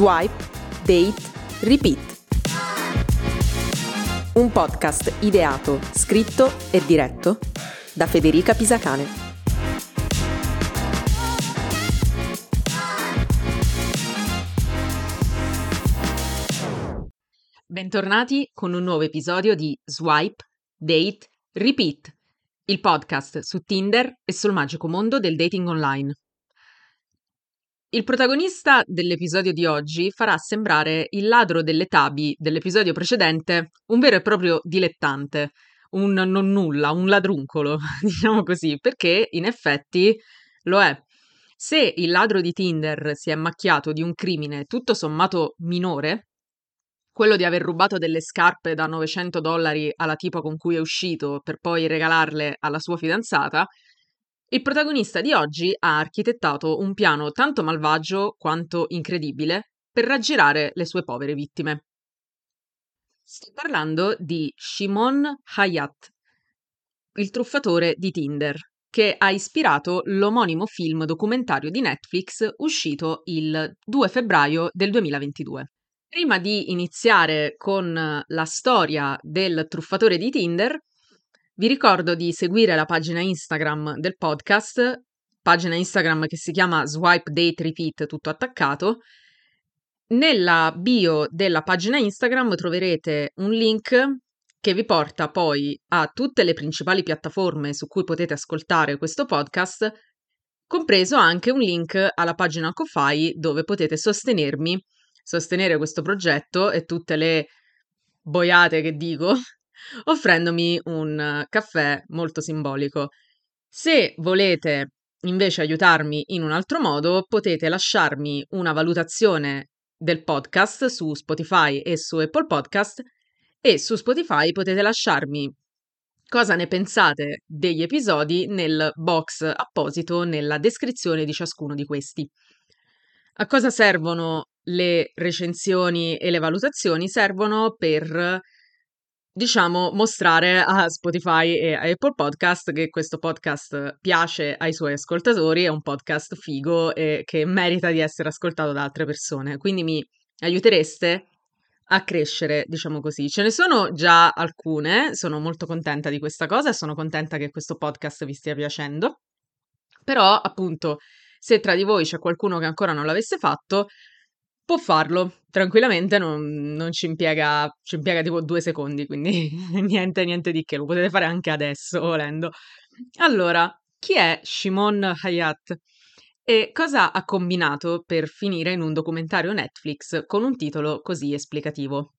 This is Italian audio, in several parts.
Swipe, Date, Repeat. Un podcast ideato, scritto e diretto da Federica Pisacane. Bentornati con un nuovo episodio di Swipe, Date, Repeat, il podcast su Tinder e sul magico mondo del dating online. Il protagonista dell'episodio di oggi farà sembrare il ladro delle tabi dell'episodio precedente un vero e proprio dilettante, un non nulla, un ladruncolo, diciamo così, perché in effetti lo è. Se il ladro di Tinder si è macchiato di un crimine tutto sommato minore, quello di aver rubato delle scarpe da 900 dollari alla tipa con cui è uscito per poi regalarle alla sua fidanzata, il protagonista di oggi ha architettato un piano tanto malvagio quanto incredibile per raggirare le sue povere vittime. Sto parlando di Shimon Hayat, il truffatore di Tinder, che ha ispirato l'omonimo film documentario di Netflix uscito il 2 febbraio del 2022. Prima di iniziare con la storia del truffatore di Tinder, vi ricordo di seguire la pagina Instagram del podcast, pagina Instagram che si chiama Swipe Date Repeat tutto attaccato. Nella bio della pagina Instagram troverete un link che vi porta poi a tutte le principali piattaforme su cui potete ascoltare questo podcast, compreso anche un link alla pagina Ko-Fi dove potete sostenermi, sostenere questo progetto e tutte le boiate che dico offrendomi un caffè molto simbolico. Se volete invece aiutarmi in un altro modo, potete lasciarmi una valutazione del podcast su Spotify e su Apple Podcast e su Spotify potete lasciarmi cosa ne pensate degli episodi nel box apposito nella descrizione di ciascuno di questi. A cosa servono le recensioni e le valutazioni? Servono per diciamo, mostrare a Spotify e a Apple Podcast che questo podcast piace ai suoi ascoltatori, è un podcast figo e che merita di essere ascoltato da altre persone. Quindi mi aiutereste a crescere, diciamo così. Ce ne sono già alcune, sono molto contenta di questa cosa e sono contenta che questo podcast vi stia piacendo. Però, appunto, se tra di voi c'è qualcuno che ancora non l'avesse fatto, può farlo tranquillamente, non, non ci, impiega, ci impiega tipo due secondi, quindi niente, niente di che, lo potete fare anche adesso volendo. Allora, chi è Shimon Hayat? E cosa ha combinato per finire in un documentario Netflix con un titolo così esplicativo?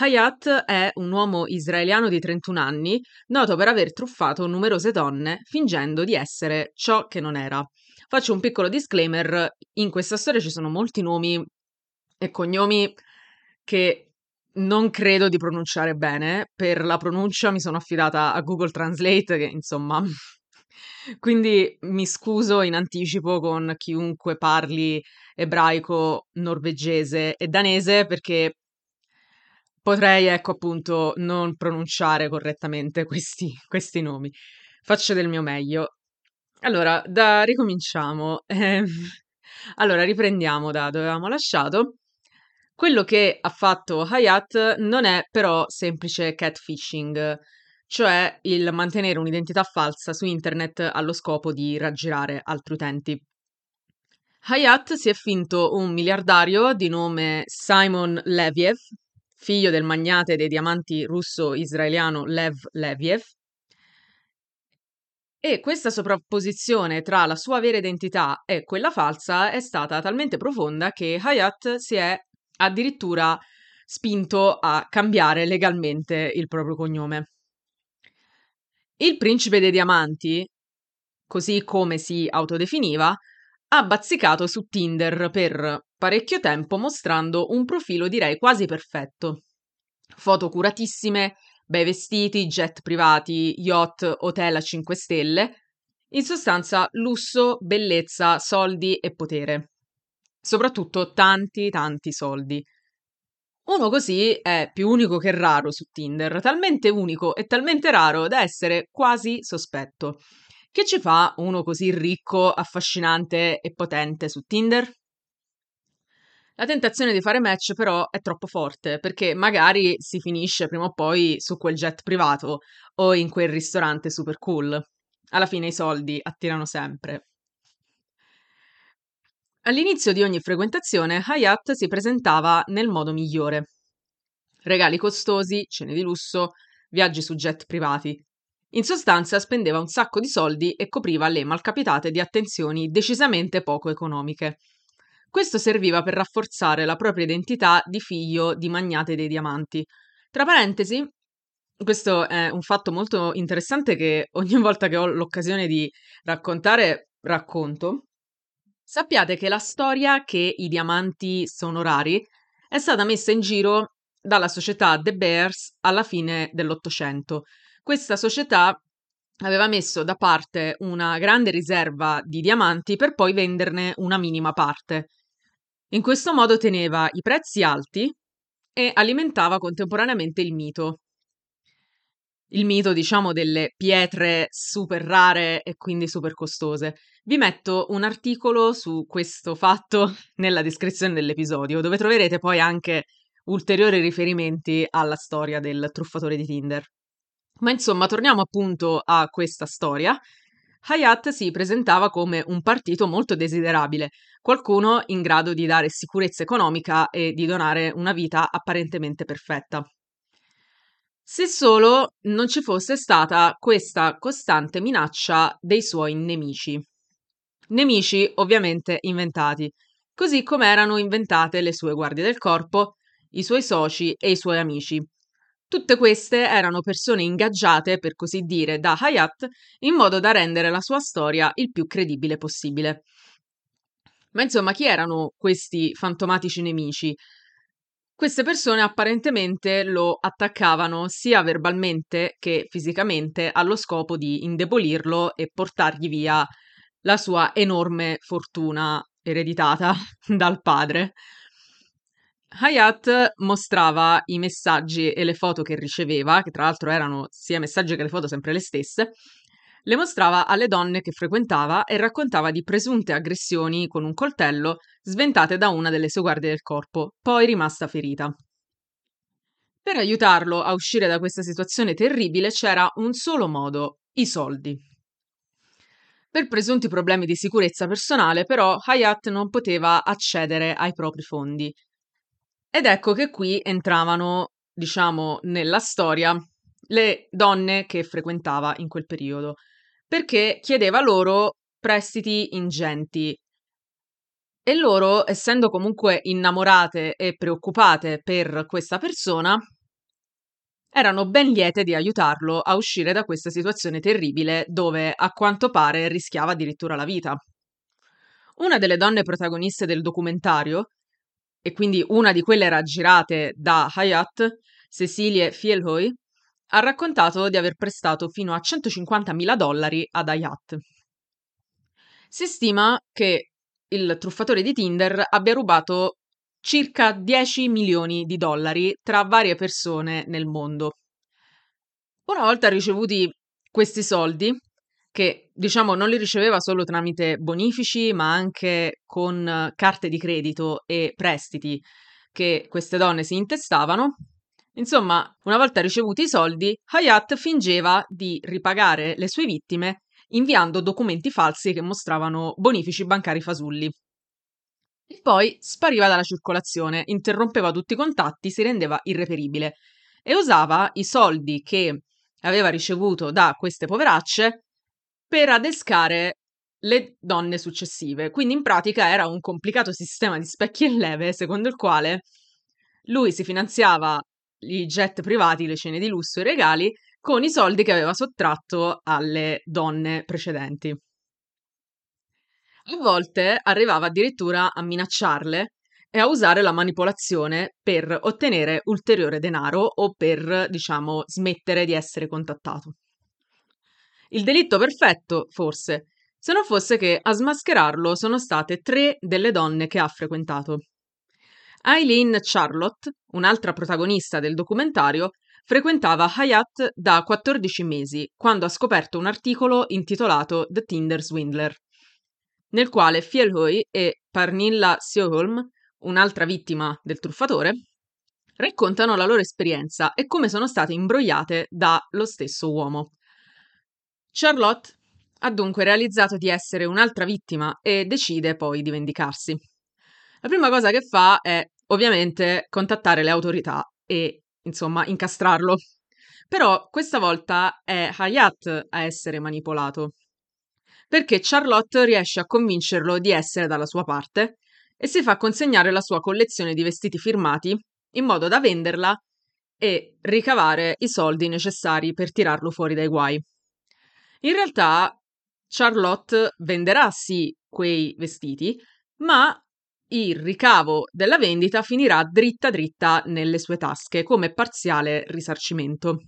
Hayat è un uomo israeliano di 31 anni, noto per aver truffato numerose donne fingendo di essere ciò che non era. Faccio un piccolo disclaimer, in questa storia ci sono molti nomi e cognomi che non credo di pronunciare bene. Per la pronuncia mi sono affidata a Google Translate, che insomma. Quindi mi scuso in anticipo con chiunque parli ebraico, norvegese e danese perché potrei, ecco appunto, non pronunciare correttamente questi, questi nomi. Faccio del mio meglio. Allora, da ricominciamo. Eh, allora, riprendiamo da dove avevamo lasciato. Quello che ha fatto Hayat non è però semplice catfishing, cioè il mantenere un'identità falsa su internet allo scopo di raggirare altri utenti. Hayat si è finto un miliardario di nome Simon Leviev, figlio del magnate dei diamanti russo-israeliano Lev Leviev, e questa sovrapposizione tra la sua vera identità e quella falsa è stata talmente profonda che Hayat si è addirittura spinto a cambiare legalmente il proprio cognome. Il principe dei diamanti, così come si autodefiniva, ha bazzicato su Tinder per parecchio tempo mostrando un profilo direi quasi perfetto. Foto curatissime, bei vestiti, jet privati, yacht, hotel a 5 stelle, in sostanza lusso, bellezza, soldi e potere soprattutto tanti tanti soldi. Uno così è più unico che raro su Tinder, talmente unico e talmente raro da essere quasi sospetto. Che ci fa uno così ricco, affascinante e potente su Tinder? La tentazione di fare match però è troppo forte perché magari si finisce prima o poi su quel jet privato o in quel ristorante super cool. Alla fine i soldi attirano sempre. All'inizio di ogni frequentazione Hayat si presentava nel modo migliore. Regali costosi, cene di lusso, viaggi su jet privati. In sostanza spendeva un sacco di soldi e copriva le malcapitate di attenzioni decisamente poco economiche. Questo serviva per rafforzare la propria identità di figlio di magnate dei diamanti. Tra parentesi, questo è un fatto molto interessante che ogni volta che ho l'occasione di raccontare, racconto. Sappiate che la storia che i diamanti sono rari è stata messa in giro dalla società The Bears alla fine dell'Ottocento. Questa società aveva messo da parte una grande riserva di diamanti per poi venderne una minima parte. In questo modo teneva i prezzi alti e alimentava contemporaneamente il mito. Il mito, diciamo, delle pietre super rare e quindi super costose. Vi metto un articolo su questo fatto nella descrizione dell'episodio, dove troverete poi anche ulteriori riferimenti alla storia del truffatore di Tinder. Ma insomma, torniamo appunto a questa storia. Hayat si presentava come un partito molto desiderabile, qualcuno in grado di dare sicurezza economica e di donare una vita apparentemente perfetta. Se solo non ci fosse stata questa costante minaccia dei suoi nemici. Nemici ovviamente inventati, così come erano inventate le sue guardie del corpo, i suoi soci e i suoi amici, Tutte queste erano persone ingaggiate, per così dire, da Hayat in modo da rendere la sua storia il più credibile possibile. Ma insomma, chi erano questi fantomatici nemici? Queste persone apparentemente lo attaccavano sia verbalmente che fisicamente allo scopo di indebolirlo e portargli via la sua enorme fortuna ereditata dal padre. Hayat mostrava i messaggi e le foto che riceveva, che tra l'altro erano sia messaggi che le foto sempre le stesse, le mostrava alle donne che frequentava e raccontava di presunte aggressioni con un coltello sventate da una delle sue guardie del corpo, poi rimasta ferita. Per aiutarlo a uscire da questa situazione terribile c'era un solo modo, i soldi. Per presunti problemi di sicurezza personale, però, Hayat non poteva accedere ai propri fondi ed ecco che qui entravano, diciamo, nella storia le donne che frequentava in quel periodo, perché chiedeva loro prestiti ingenti. E loro, essendo comunque innamorate e preoccupate per questa persona, erano ben liete di aiutarlo a uscire da questa situazione terribile dove a quanto pare rischiava addirittura la vita. Una delle donne protagoniste del documentario e quindi una di quelle raggirate da Hayat, Cecilie Fielhoy, ha raccontato di aver prestato fino a 150.000 dollari ad Hayat. Si stima che il truffatore di Tinder abbia rubato circa 10 milioni di dollari tra varie persone nel mondo. Una volta ricevuti questi soldi, che diciamo non li riceveva solo tramite bonifici, ma anche con carte di credito e prestiti che queste donne si intestavano. Insomma, una volta ricevuti i soldi, Hayat fingeva di ripagare le sue vittime inviando documenti falsi che mostravano bonifici bancari fasulli. E poi spariva dalla circolazione, interrompeva tutti i contatti, si rendeva irreperibile e usava i soldi che aveva ricevuto da queste poveracce per adescare le donne successive. Quindi in pratica era un complicato sistema di specchi e leve secondo il quale lui si finanziava i jet privati, le cene di lusso i regali con i soldi che aveva sottratto alle donne precedenti. A volte arrivava addirittura a minacciarle e a usare la manipolazione per ottenere ulteriore denaro o per, diciamo, smettere di essere contattato. Il delitto perfetto, forse, se non fosse che a smascherarlo sono state tre delle donne che ha frequentato. Eileen Charlotte, un'altra protagonista del documentario, frequentava Hayat da 14 mesi, quando ha scoperto un articolo intitolato The Tinder Swindler, nel quale Fielhoy e Parnilla Sioholm un'altra vittima del truffatore, raccontano la loro esperienza e come sono state imbrogliate dallo stesso uomo. Charlotte ha dunque realizzato di essere un'altra vittima e decide poi di vendicarsi. La prima cosa che fa è ovviamente contattare le autorità e insomma incastrarlo. Però questa volta è Hayat a essere manipolato, perché Charlotte riesce a convincerlo di essere dalla sua parte e si fa consegnare la sua collezione di vestiti firmati in modo da venderla e ricavare i soldi necessari per tirarlo fuori dai guai. In realtà Charlotte venderà sì quei vestiti, ma il ricavo della vendita finirà dritta dritta nelle sue tasche come parziale risarcimento.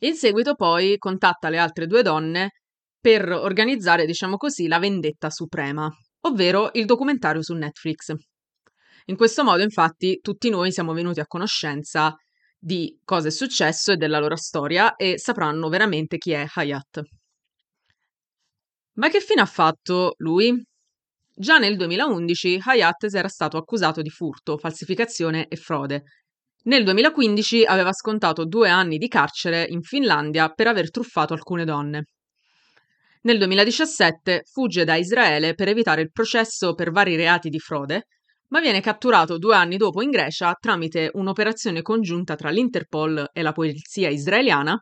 In seguito poi contatta le altre due donne per organizzare, diciamo così, la vendetta suprema, ovvero il documentario su Netflix. In questo modo, infatti, tutti noi siamo venuti a conoscenza di cosa è successo e della loro storia e sapranno veramente chi è Hayat. Ma che fine ha fatto lui? Già nel 2011 Hayat era stato accusato di furto, falsificazione e frode. Nel 2015 aveva scontato due anni di carcere in Finlandia per aver truffato alcune donne. Nel 2017 fugge da Israele per evitare il processo per vari reati di frode, ma viene catturato due anni dopo in Grecia tramite un'operazione congiunta tra l'Interpol e la polizia israeliana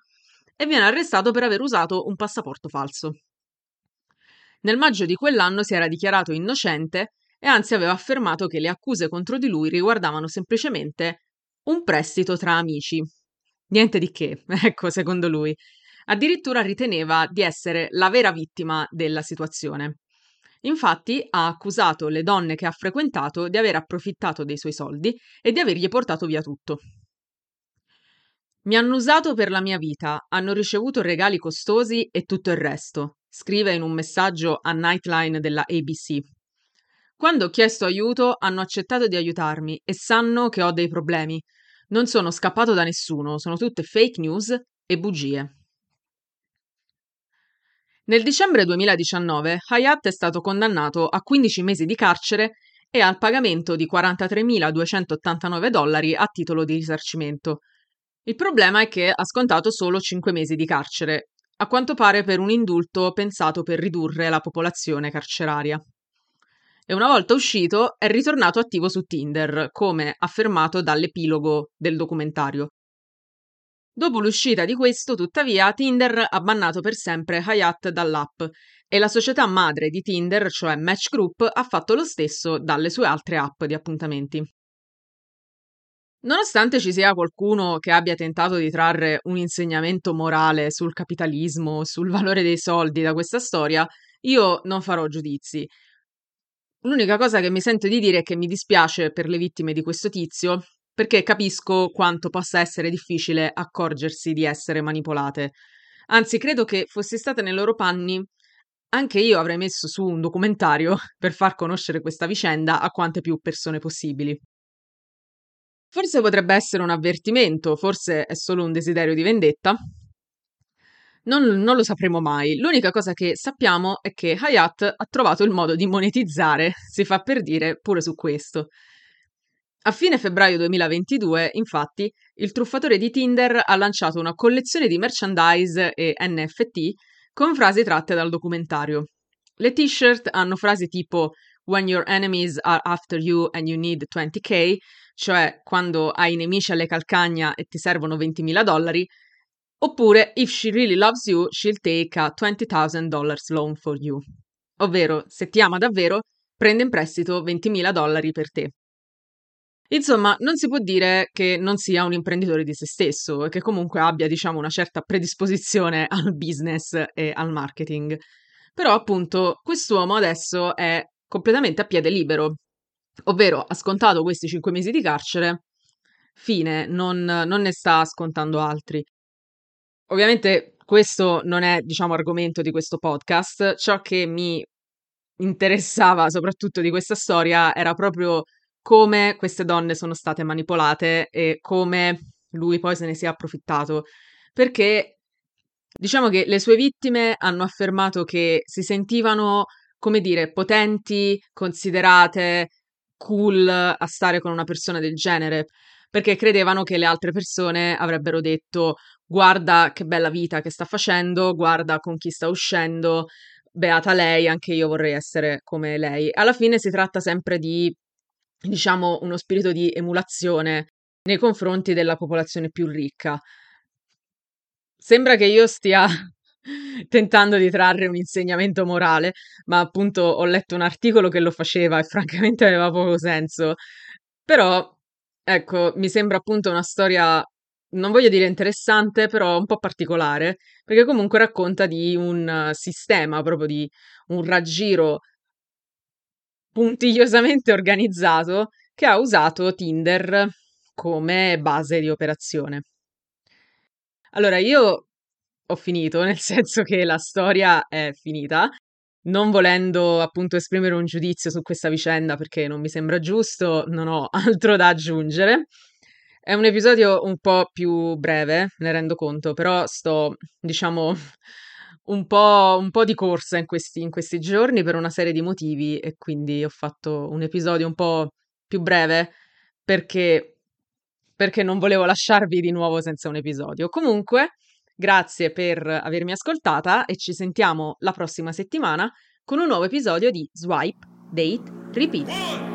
e viene arrestato per aver usato un passaporto falso. Nel maggio di quell'anno si era dichiarato innocente e anzi aveva affermato che le accuse contro di lui riguardavano semplicemente un prestito tra amici. Niente di che, ecco, secondo lui. Addirittura riteneva di essere la vera vittima della situazione. Infatti ha accusato le donne che ha frequentato di aver approfittato dei suoi soldi e di avergli portato via tutto. Mi hanno usato per la mia vita, hanno ricevuto regali costosi e tutto il resto scrive in un messaggio a Nightline della ABC. Quando ho chiesto aiuto hanno accettato di aiutarmi e sanno che ho dei problemi. Non sono scappato da nessuno, sono tutte fake news e bugie. Nel dicembre 2019 Hayat è stato condannato a 15 mesi di carcere e al pagamento di 43.289 dollari a titolo di risarcimento. Il problema è che ha scontato solo 5 mesi di carcere a quanto pare per un indulto pensato per ridurre la popolazione carceraria. E una volta uscito è ritornato attivo su Tinder, come affermato dall'epilogo del documentario. Dopo l'uscita di questo, tuttavia, Tinder ha bannato per sempre Hayat dall'app e la società madre di Tinder, cioè Match Group, ha fatto lo stesso dalle sue altre app di appuntamenti. Nonostante ci sia qualcuno che abbia tentato di trarre un insegnamento morale sul capitalismo, sul valore dei soldi da questa storia, io non farò giudizi. L'unica cosa che mi sento di dire è che mi dispiace per le vittime di questo tizio, perché capisco quanto possa essere difficile accorgersi di essere manipolate. Anzi, credo che fossi stata nei loro panni, anche io avrei messo su un documentario per far conoscere questa vicenda a quante più persone possibili. Forse potrebbe essere un avvertimento, forse è solo un desiderio di vendetta. Non, non, lo sapremo mai. L'unica cosa che sappiamo è che Hayat ha trovato il modo di monetizzare, si fa per dire, pure su questo. A fine febbraio 2022, infatti, il truffatore di Tinder ha lanciato una collezione di merchandise e NFT con frasi tratte dal documentario. Le t-shirt hanno frasi tipo When your enemies are after you and you need 20k, cioè quando hai nemici alle calcagna e ti servono 20.000 dollari, oppure If she really loves you, she'll take a 20.000 dollars loan for you. Ovvero, se ti ama davvero, prende in prestito 20.000 dollari per te. Insomma, non si può dire che non sia un imprenditore di se stesso e che comunque abbia, diciamo, una certa predisposizione al business e al marketing. Però, appunto, quest'uomo adesso è completamente a piede libero, ovvero ha scontato questi cinque mesi di carcere, fine, non, non ne sta scontando altri. Ovviamente questo non è, diciamo, argomento di questo podcast, ciò che mi interessava soprattutto di questa storia era proprio come queste donne sono state manipolate e come lui poi se ne sia approfittato, perché diciamo che le sue vittime hanno affermato che si sentivano come dire, potenti, considerate, cool a stare con una persona del genere, perché credevano che le altre persone avrebbero detto guarda che bella vita che sta facendo, guarda con chi sta uscendo, beata lei, anche io vorrei essere come lei. Alla fine si tratta sempre di, diciamo, uno spirito di emulazione nei confronti della popolazione più ricca. Sembra che io stia tentando di trarre un insegnamento morale, ma appunto ho letto un articolo che lo faceva e francamente aveva poco senso. Però, ecco, mi sembra appunto una storia, non voglio dire interessante, però un po' particolare, perché comunque racconta di un sistema, proprio di un raggiro puntigliosamente organizzato che ha usato Tinder come base di operazione. Allora, io ho finito, nel senso che la storia è finita, non volendo appunto esprimere un giudizio su questa vicenda perché non mi sembra giusto, non ho altro da aggiungere. È un episodio un po' più breve, ne rendo conto, però sto, diciamo, un po', un po di corsa in questi, in questi giorni per una serie di motivi e quindi ho fatto un episodio un po' più breve perché, perché non volevo lasciarvi di nuovo senza un episodio. Comunque, grazie per avermi ascoltata e ci sentiamo la prossima settimana con un nuovo episodio di Swipe, Date, Repeat.